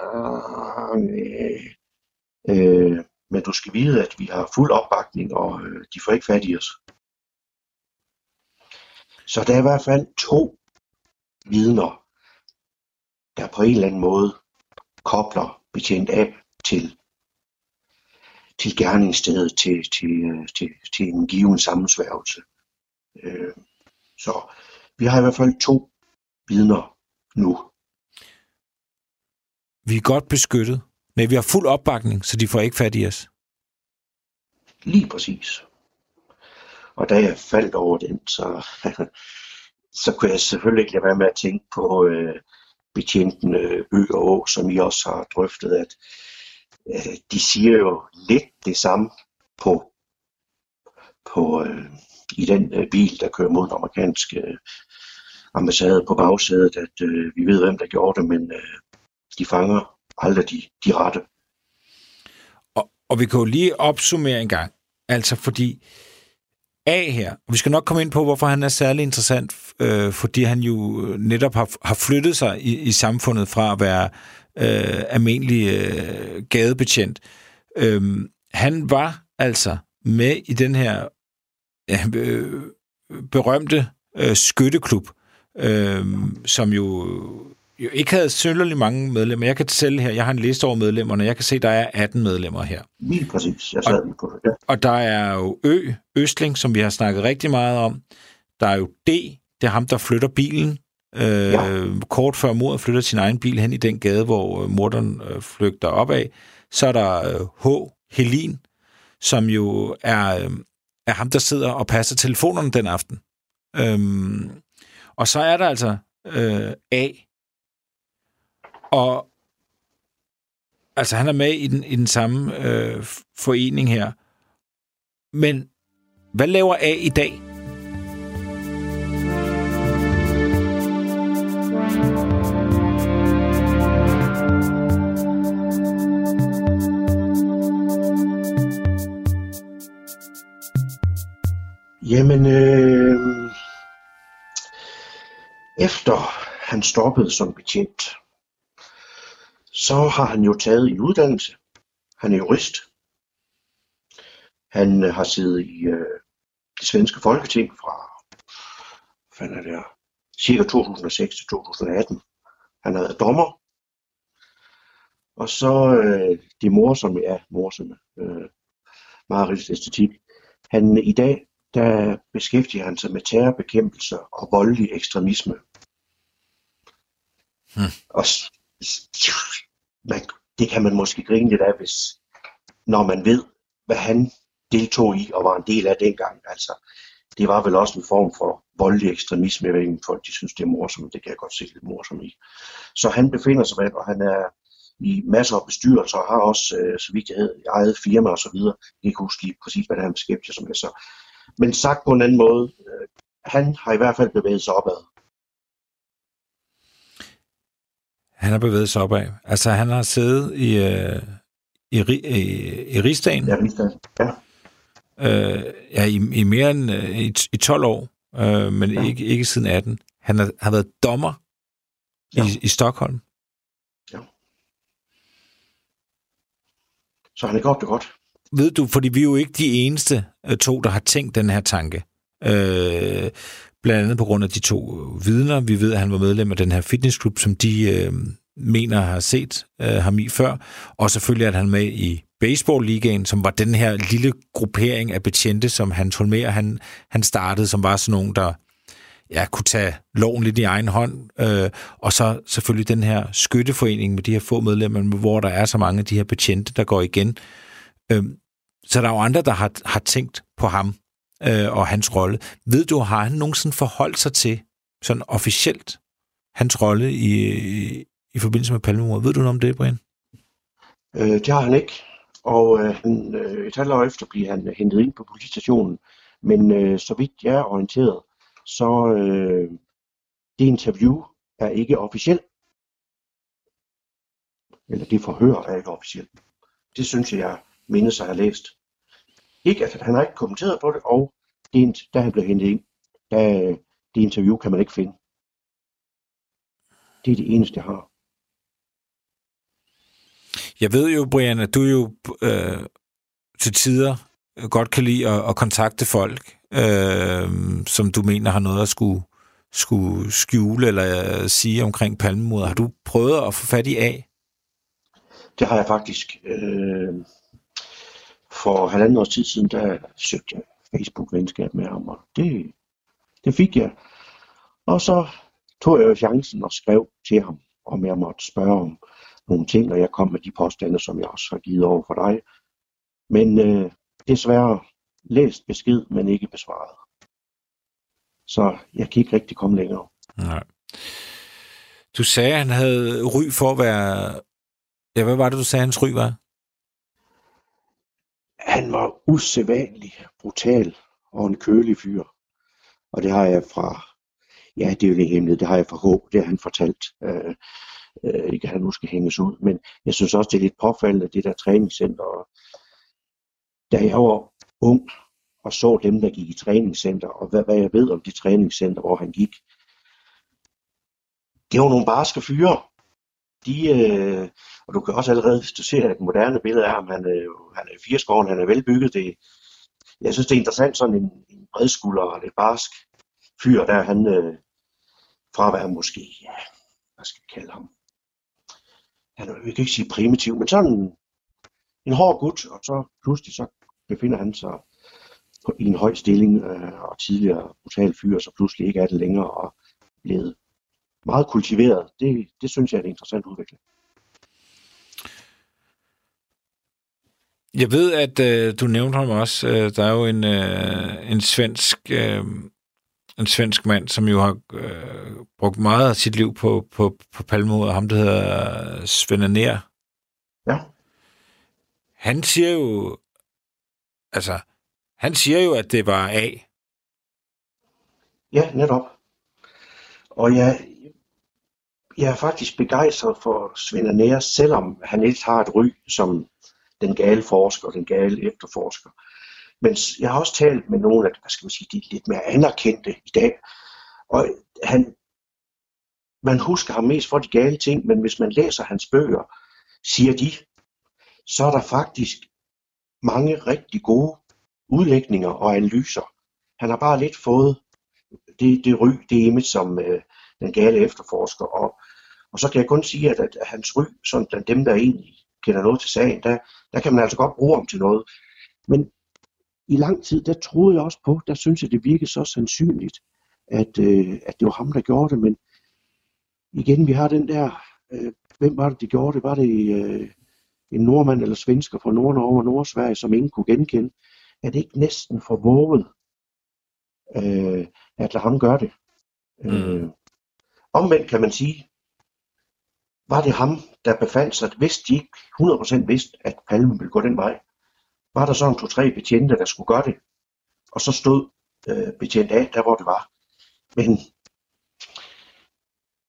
øh, men du skal vide, at vi har fuld opbakning, og øh, de får ikke fat i os. Så der er i hvert fald to vidner, der på en eller anden måde kobler betjent af til, til gerningsstedet, til, til, til, til en given sammensværgelse. Øh, så vi har i hvert fald to vidner nu. Vi er godt beskyttet. Nej, vi har fuld opbakning, så de får ikke fat i os. Lige præcis. Og da jeg faldt over den, så, så kunne jeg selvfølgelig ikke lade være med at tænke på øh, betjenten Ø og Å, som I også har drøftet, at øh, de siger jo lidt det samme på, på øh, i den øh, bil, der kører mod den amerikanske øh, ambassade på bagsædet, at øh, vi ved, hvem der gjorde det, men øh, de fanger aldrig de, de rette. Og, og vi kan jo lige opsummere en gang. Altså fordi af her, og vi skal nok komme ind på, hvorfor han er særlig interessant, øh, fordi han jo netop har, har flyttet sig i, i samfundet fra at være øh, almindelig øh, gadebetjent. Øh, han var altså med i den her øh, berømte øh, skytteklub, øh, som jo jo ikke havde synderligt mange medlemmer. Jeg kan tælle her, jeg har en liste over medlemmerne, jeg kan se, der er 18 medlemmer her. Lige præcis, jeg sad lige på det. Og der er jo Ø, Østling, som vi har snakket rigtig meget om. Der er jo D, det er ham, der flytter bilen. Øh, ja. Kort før mordet flytter sin egen bil hen i den gade, hvor øh, morderen øh, flygter op af. Så er der øh, H, Helin, som jo er, øh, er ham, der sidder og passer telefonerne den aften. Øhm, og så er der altså øh, A, og altså, han er med i den, i den samme øh, forening her. Men hvad laver A i dag? Jamen, øh, efter han stoppede som betjent, så har han jo taget en uddannelse. Han er jurist. Han øh, har siddet i øh, det svenske folketing fra hvad er det, cirka 2006 til 2018. Han har været dommer. Og så øh, det morsomme, ja, morsomme, øh, Marits æstetik. Han i dag, der beskæftiger han sig med terrorbekæmpelse og voldelig ekstremisme. Hmm. Og man, det kan man måske grine lidt af, hvis, når man ved, hvad han deltog i og var en del af dengang. Altså, det var vel også en form for voldelig ekstremisme. Jeg ved ikke, folk de synes, det er morsomt. Det kan jeg godt se lidt morsomt i. Så han befinder sig vel, og han er i masser af bestyrelser, og har også, øh, så vidt jeg hed, eget firma og så videre. Jeg kan ikke huske lige præcis, hvad det er, han beskæftiger sig med. Så. Men sagt på en anden måde, øh, han har i hvert fald bevæget sig opad. Han har bevæget sig opad. Altså, han har siddet i, øh, i, i, i Rigsdagen. Ja, Rigsdagen. Ja. Øh, ja, i, i mere end øh, i, i 12 år, øh, men ja. ikke, ikke siden 18. Han har, har været dommer ja. i, i Stockholm. Ja. Så han har gjort det godt. Ved du, fordi vi er jo ikke de eneste øh, to, der har tænkt den her tanke. Øh, blandt andet på grund af de to øh, vidner. Vi ved, at han var medlem af den her fitnessklub, som de øh, mener har set øh, ham i før. Og selvfølgelig at han med i baseball-ligaen, som var den her lille gruppering af betjente, som han Holmer, han, han startede, som var sådan nogen, der ja, kunne tage loven lidt i egen hånd, øh, og så selvfølgelig den her skytteforening med de her få medlemmer, hvor der er så mange af de her betjente, der går igen. Øh, så der er jo andre, der har, har tænkt på ham øh, og hans rolle. Ved du, har han nogensinde forholdt sig til, sådan officielt, hans rolle i, i, i forbindelse med palmemordet? Ved du noget om det, Brian? Øh, det har han ikke. Og øh, han, øh, et halvt år efter bliver han hentet ind på politistationen. Men øh, så vidt jeg er orienteret, så øh, det interview er ikke officielt. Eller det forhør er ikke officielt. Det synes jeg, jeg mindes at have læst. Ikke, at han har ikke kommenteret på det, og det, da han blev hentet ind, da, det interview kan man ikke finde. Det er det eneste, jeg har. Jeg ved jo, Brian, at du jo øh, til tider godt kan lide at, at kontakte folk, øh, som du mener har noget at skulle, skulle skjule eller sige omkring palmemordet. Har du prøvet at få fat i A? Det har jeg faktisk. Øh, for halvanden års tid siden, der søgte jeg Facebook-venskab med ham, og det, det fik jeg. Og så tog jeg jo chancen og skrev til ham, om jeg måtte spørge om nogle ting, og jeg kom med de påstande, som jeg også har givet over for dig. Men øh, desværre læst besked, men ikke besvaret. Så jeg kan ikke rigtig komme længere. Nej. Du sagde, at han havde ry for at være... Ja, hvad var det, du sagde, hans ry var? Han var usædvanlig brutal og en kølig fyr. Og det har jeg fra... Ja, det er jo ikke hemmeligt. Det har jeg fra H. Det har han fortalt. Øh, øh, ikke at han nu skal hænges ud. Men jeg synes også, det er lidt påfaldende, det der træningscenter. Da jeg var ung og så dem, der gik i træningscenter, og hvad, hvad jeg ved om de træningscenter, hvor han gik, det var nogle barske fyre. De, øh, og du kan også allerede, hvis du ser et moderne billede af ham, han, øh, han er i fireskåren, han er velbygget. Det, jeg synes, det er interessant, sådan en, en bredskulder og lidt barsk fyr, der han øh, fra at være måske, ja, hvad skal vi kalde ham, han, vi kan ikke sige primitiv, men sådan en hård gut, og så pludselig så befinder han sig på, i en høj stilling, øh, og tidligere brutal fyr, så pludselig ikke er det længere, og blevet meget kultiveret. Det, det synes jeg er en interessant udvikling. Jeg ved, at øh, du nævnte ham også. Øh, der er jo en, øh, en svensk øh, en svensk mand, som jo har øh, brugt meget af sit liv på, på, på palmemordet, ham der hedder Svend Aner. Ja. Han siger jo, altså, han siger jo, at det var A. Ja, netop. Og jeg, jeg er faktisk begejstret for Svend Aner, selvom han ikke har et ry som den gale forsker, den gale efterforsker. Men jeg har også talt med nogle af, hvad skal man sige, de lidt mere anerkendte i dag. Og han, man husker ham mest for de gale ting, men hvis man læser hans bøger, siger de, så er der faktisk mange rigtig gode udlægninger og analyser. Han har bare lidt fået det, det ry, det image som øh, den gale efterforsker. Og, og så kan jeg kun sige, at, at hans ry, sådan blandt dem, der egentlig kender noget til sagen, der, der kan man altså godt bruge ham til noget. Men i lang tid, der troede jeg også på, der synes jeg, det virkede så sandsynligt, at, øh, at det var ham, der gjorde det, men igen, vi har den der, øh, hvem var det, de gjorde det? Var det øh, en nordmand eller svensker fra Nordnorge og Nordsverige, som ingen kunne genkende? Er det ikke næsten for våget, øh, at lade ham gøre det? Mm. Øh, omvendt kan man sige, var det ham, der befandt sig, hvis de ikke 100% vidste, at Palme ville gå den vej, var der sådan to-tre betjente, der skulle gøre det. Og så stod øh, betjent af, der hvor det var. Men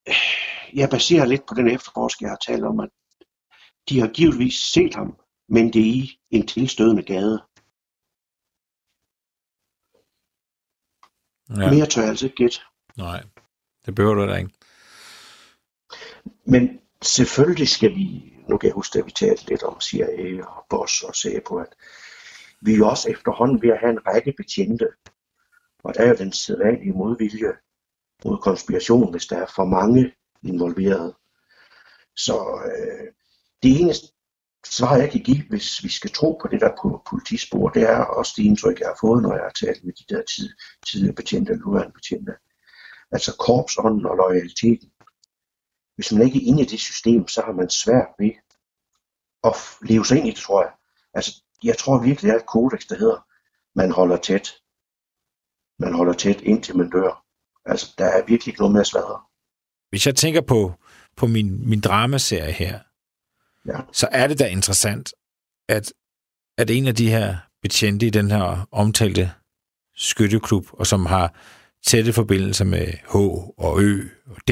øh, jeg baserer lidt på den efterforsker, jeg har talt om, at de har givetvis set ham, men det er i en tilstødende gade. Ja. Mere tør jeg altså ikke gætte. Nej, det behøver du da ikke. Men selvfølgelig skal vi nu kan jeg huske, at vi talte lidt om CIA og Boss og sagde på, at vi er også efterhånden ved at have en række betjente. Og der er jo den sædvanlige modvilje mod konspiration, hvis der er for mange involveret. Så øh, det eneste svar, jeg kan give, hvis vi skal tro på det der på politispor, det er også det indtryk, jeg har fået, når jeg har talt med de der tid, tidligere betjente og nuværende betjente, Altså korpsånden og loyaliteten. Hvis man ikke er inde i det system, så har man svært ved at leve sig ind i det, tror jeg. Altså, jeg tror virkelig, det er et kodex, der hedder, man holder tæt. Man holder tæt, indtil man dør. Altså, der er virkelig ikke noget mere svære. Hvis jeg tænker på, på min, min dramaserie her, Ja. så er det da interessant, at, at en af de her betjente i den her omtalte skytteklub, og som har tætte forbindelser med H og Ø og D,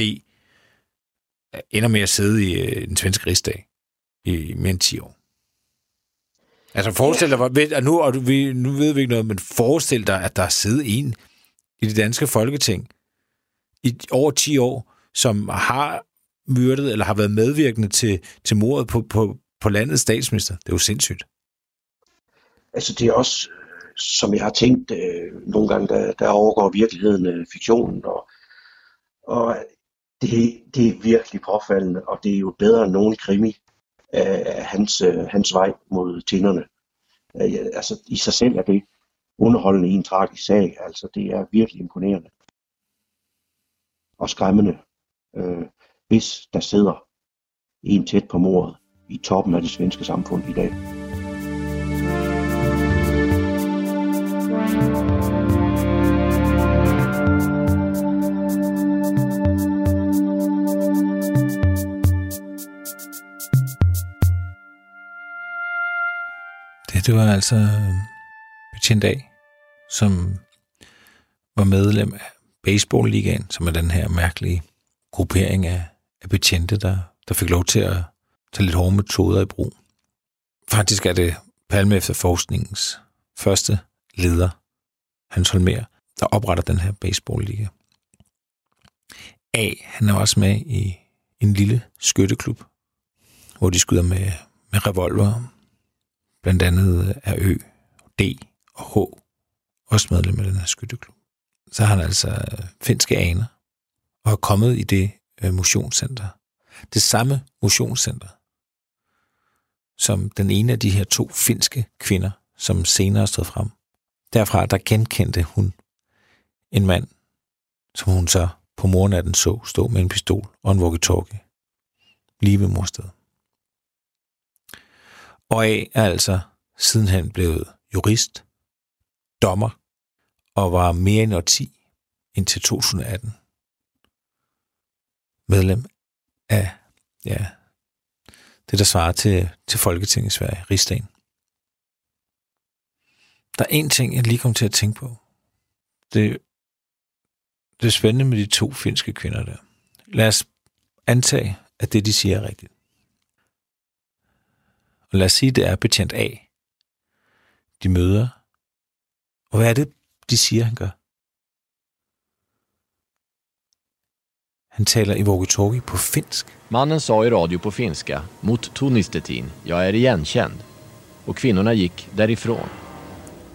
ender med at sidde i øh, den svenske rigsdag i mere end 10 år. Altså forestil dig, ved- og nu, og vi, nu ved vi ikke noget, men forestil dig, at der er siddet en i det danske folketing i over 10 år, som har myrdet eller har været medvirkende til, til mordet på, på, på landets statsminister. Det er jo sindssygt. Altså, det er også, som jeg har tænkt øh, nogle gange, der, der overgår virkeligheden øh, fiktionen, og, og det, det er virkelig påfaldende, og det er jo bedre end nogen krimi af hans, øh, hans vej mod tinderne. Øh, altså, i sig selv er det underholdende i en tragisk sag. Altså, det er virkelig imponerende. Og skræmmende, øh, hvis der sidder en tæt på mordet i toppen af det svenske samfund i dag. Det, var altså øh, betjent A, som var medlem af Baseball-ligaen, som er den her mærkelige gruppering af, af betjente, der, der fik lov til at tage lidt hårde metoder i brug. Faktisk er det Palme efter forskningens første leder, Hans Holmer, der opretter den her baseball-liga. A, han er også med i en lille skytteklub, hvor de skyder med, med revolver. Blandt andet er Ø, D og H også medlem af den her skytteklub. Så har han altså øh, finske aner og er kommet i det øh, motionscenter. Det samme motionscenter, som den ene af de her to finske kvinder, som senere stod frem. Derfra der genkendte hun en mand, som hun så på mornatten så stå med en pistol og en walkie-talkie lige ved morstedet. Og A er altså sidenhen blevet jurist, dommer og var mere end 10 indtil 2018 medlem af ja, det, der svarer til, til Folketinget i Sverige, Rigsdagen. Der er en ting, jeg lige kom til at tænke på. Det, det er spændende med de to finske kvinder der. Lad os antage, at det, de siger, er rigtigt. Og lad os sige, det er betjent A. De møder. Og hvad er det, de siger, han gør? Han taler i walkie-talkie på finsk. Mannen sa i radio på finska, mot Tonistetin, jag är igenkänd. Och kvinnorna gick därifrån.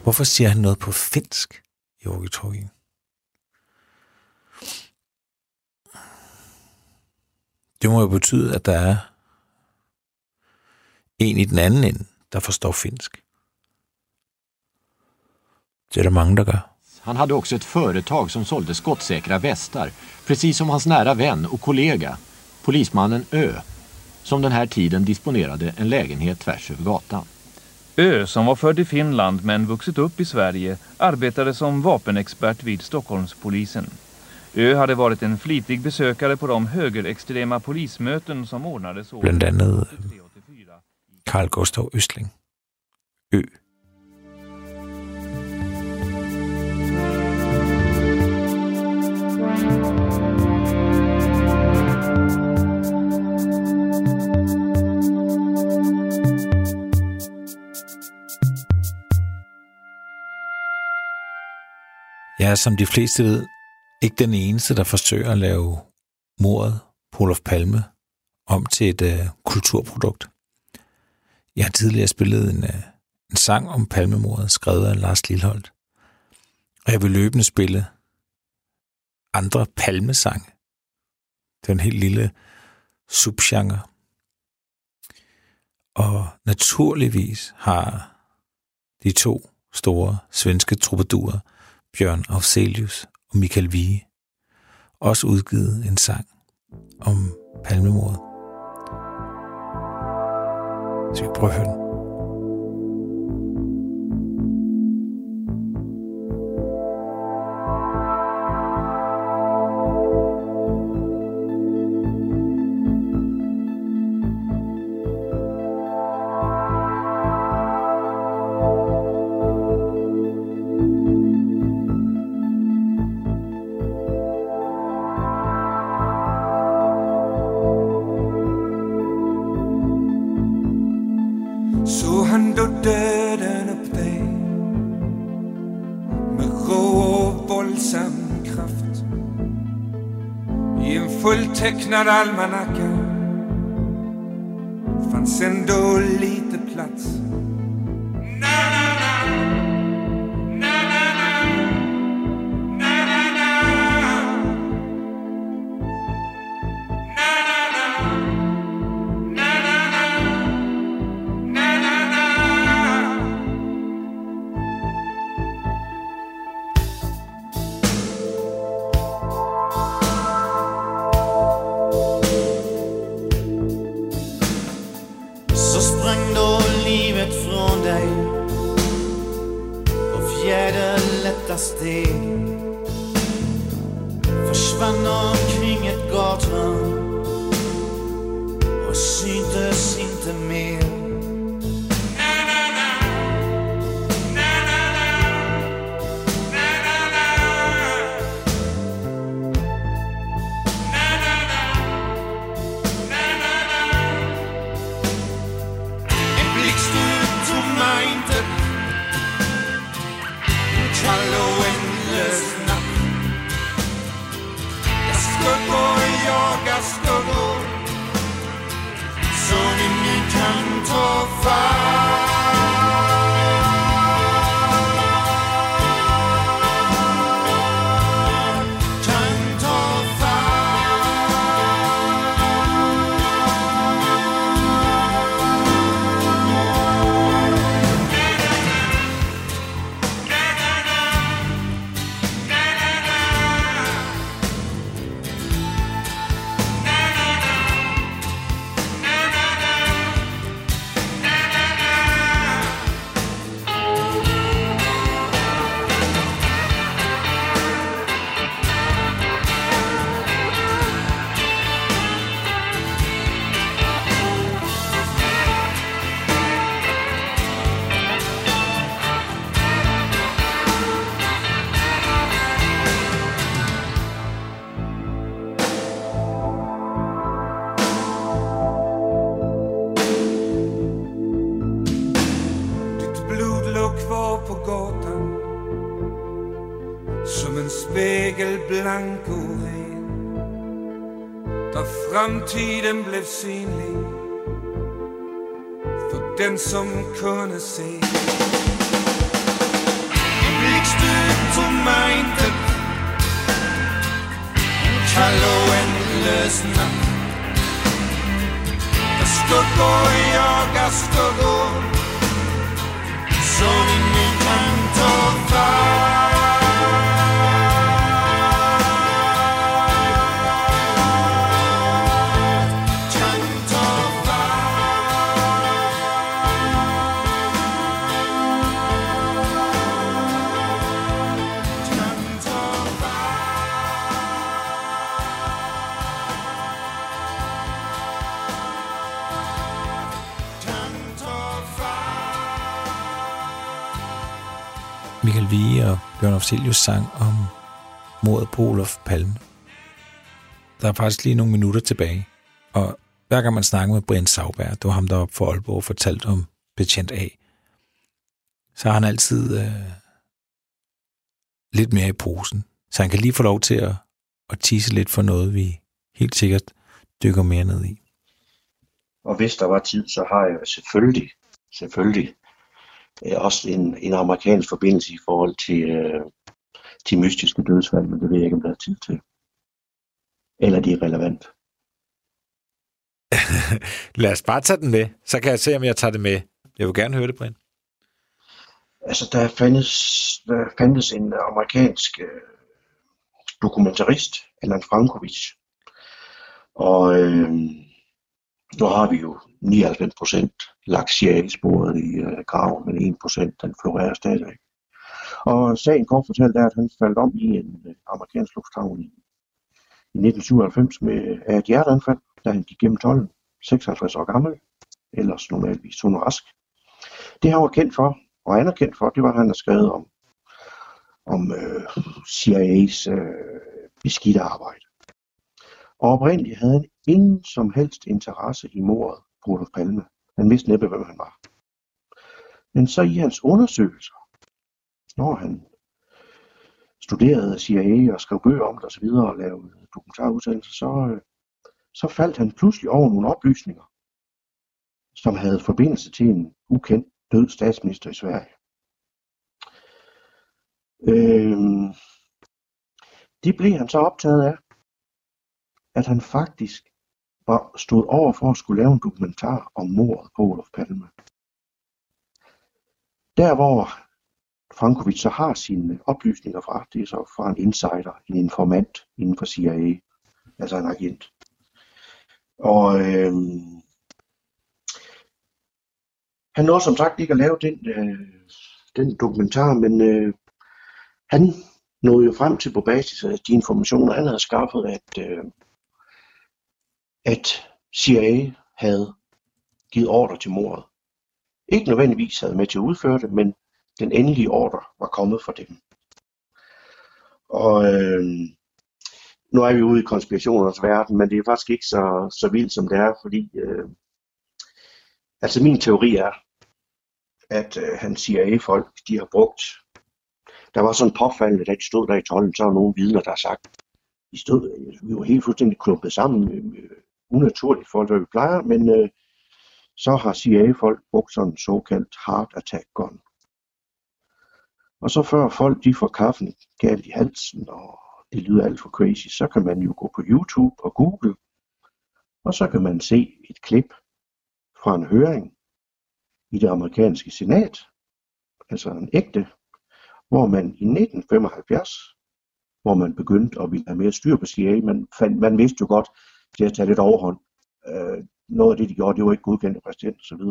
Hvorfor siger han noget på finsk i walkie-talkie? Det må jo betyde, at der er en i den anden ende, der forstår finsk. Det er der mange, der gør. Han hade också ett företag som sålde skottsäkra västar, precis som hans nära vän och kollega, polismannen Ö, som den här tiden disponerade en lägenhet tvärs över gatan. Ö, som var född i Finland men vuxit upp i Sverige, arbetade som vapenexpert vid Stockholmspolisen. Ö hade varit en flitig besökare på de högerextrema polismöten som ordnades andet 1984. Karl Gustav Østling. Ø. Jeg er, som de fleste ved, ikke den eneste, der forsøger at lave mordet på Olof Palme om til et øh, kulturprodukt. Jeg har tidligere spillet en, øh, en sang om palmemordet, skrevet af Lars Lilholdt. Og jeg vil løbende spille andre palmesange. Det er en helt lille subgenre. Og naturligvis har de to store svenske troubadurer, Bjørn Afzelius og Michael Vige, også udgivet en sang om palmemordet. Så vi prøver at høre den. llenar almanac. Framtiden blev synlig. För den som kunde se. En blixt ut tomma intet En kall och ändlös natt. Där skuggor jagar skuggor. Som ingen kan ta fatt Vige og Bjørn Afzelius sang om mordet på Olof Palme. Der er faktisk lige nogle minutter tilbage, og hver gang man snakker med Brian Sauberg, det var ham, der op for Aalborg fortalt om betjent A, så har han altid øh, lidt mere i posen. Så han kan lige få lov til at, at tisse lidt for noget, vi helt sikkert dykker mere ned i. Og hvis der var tid, så har jeg selvfølgelig, selvfølgelig øh, også en, en amerikansk forbindelse i forhold til, øh, til mystiske dødsfald, men det ved jeg ikke, om der er tid til. Eller de er relevant. Lad os bare tage den med, så kan jeg se, om jeg tager det med. Jeg vil gerne høre det, Brian. Altså, der fandtes, der fandtes en amerikansk øh, dokumentarist, Alan Frankovic. Og øh, nu har vi jo 99 procent lagt CIA-sporet i øh, graven, men 1% den florerer stadigvæk. Og sagen kort fortalt er, at han faldt om i en øh, amerikansk lufthavn i, i 1997 med af et hjerteanfald, da han gik gennem tollen, 56 år gammel, ellers normalvis sund rask. Det han var kendt for, og anerkendt for, det var, at han har skrevet om, om øh, CIA's øh, beskidte arbejde. Og oprindeligt havde han ingen som helst interesse i mordet på Olof Palme. Han vidste næppe, hvem han var. Men så i hans undersøgelser, når han studerede CIA og skrev bøger om det osv. og lavede dokumentarudsendelser, så, øh, så faldt han pludselig over nogle oplysninger, som havde forbindelse til en ukendt død statsminister i Sverige. Øhm, det blev han så optaget af, at han faktisk var stod over for at skulle lave en dokumentar om mordet på Olof Palme. Der hvor Frankovic så har sine oplysninger fra, det er så fra en insider, en informant inden for CIA, altså en agent. Og øhm, han nåede som sagt ikke at lave den, øh, den dokumentar, men øh, han nåede jo frem til på basis af de informationer, han havde skaffet, at, øh, at CIA havde givet ordre til mordet. Ikke nødvendigvis havde med til at udføre det, men den endelige ordre var kommet fra dem. Og øh, nu er vi ude i konspirationernes verden, men det er faktisk ikke så, så vildt som det er, fordi øh, altså min teori er, at øh, han CIA-folk, de har brugt, der var sådan påfaldende, da de stod der i tolden, så var nogle vidner, der har sagt, de stod, vi var helt fuldstændig klumpet sammen, øh, unaturligt for, hvad vi plejer, men øh, så har CIA-folk brugt sådan en såkaldt heart attack gun. Og så før folk de får kaffen galt i halsen, og det lyder alt for crazy, så kan man jo gå på YouTube og Google, og så kan man se et klip fra en høring i det amerikanske senat, altså en ægte, hvor man i 1975, hvor man begyndte at ville have mere styr på CIA, man, fandt, man vidste jo godt, til at tage lidt overhånd. Øh, noget af det, de gjorde, det var ikke godkendt af præsident osv.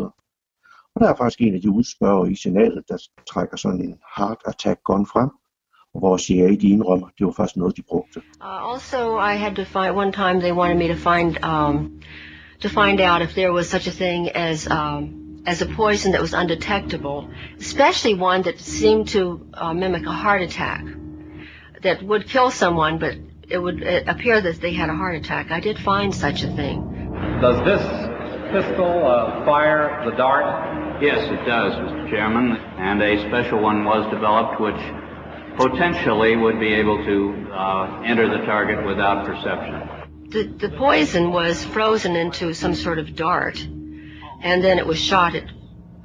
Og der er faktisk en af de i senatet, der trækker sådan en heart attack gun frem, hvor CIA de indrømmer, det var faktisk noget, de brugte. Uh, also, I had to find, one time they wanted me to find, um, to find out if there was such a thing as, um, as a poison that was undetectable, especially one that seemed to uh, mimic a heart attack, that would kill someone, but it would uh, appear that they had a heart attack. I did find such a thing. Does this pistol uh, fire the dart? Yes, it does, Mr. Chairman, and a special one was developed which potentially would be able to uh, enter the target without perception. The, the poison was frozen into some sort of dart, and then it was shot at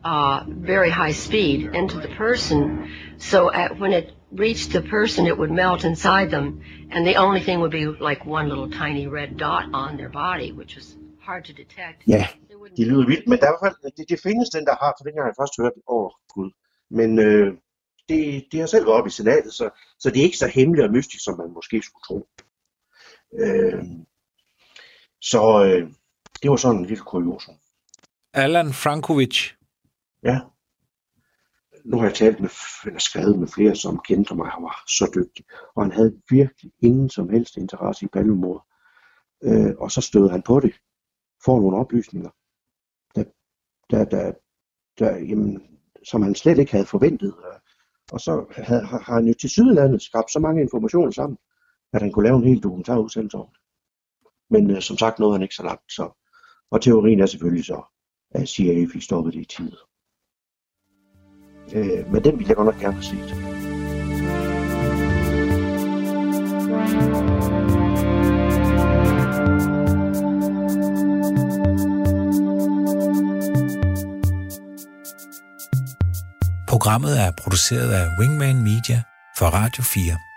uh, very high speed into the person. So at, when it reached the person, it would melt inside them, and the only thing would be like one little tiny red dot on their body, which was hard to detect. Ja, det lyder vildt, men der er i hvert fald, det, det findes den, der har, for den har jeg først hørt, åh oh, gud. Men øh, det, det har selv været op i senatet, så, så det er ikke så hemmeligt og mystisk, som man måske skulle tro. Øh, så øh, det var sådan en lille kuriosum. Alan Frankovic. Ja. Nu har jeg talt med, eller skrevet med flere, som kendte mig, han var så dygtig. Og han havde virkelig ingen som helst interesse i palmemordet. Øh, og så støder han på det. Får nogle oplysninger, der, der, der, der, jamen, som han slet ikke havde forventet. Og så havde, har han jo til Sydlandet skabt så mange informationer sammen, at han kunne lave en helt dokumentarudsendelse om det. Men øh, som sagt nåede han ikke så langt. Så. Og teorien er selvfølgelig så, at CIA fik stoppet det i tide. Øh, men den ville jeg godt nok gerne have set. Programmet er produceret af Wingman Media for Radio 4.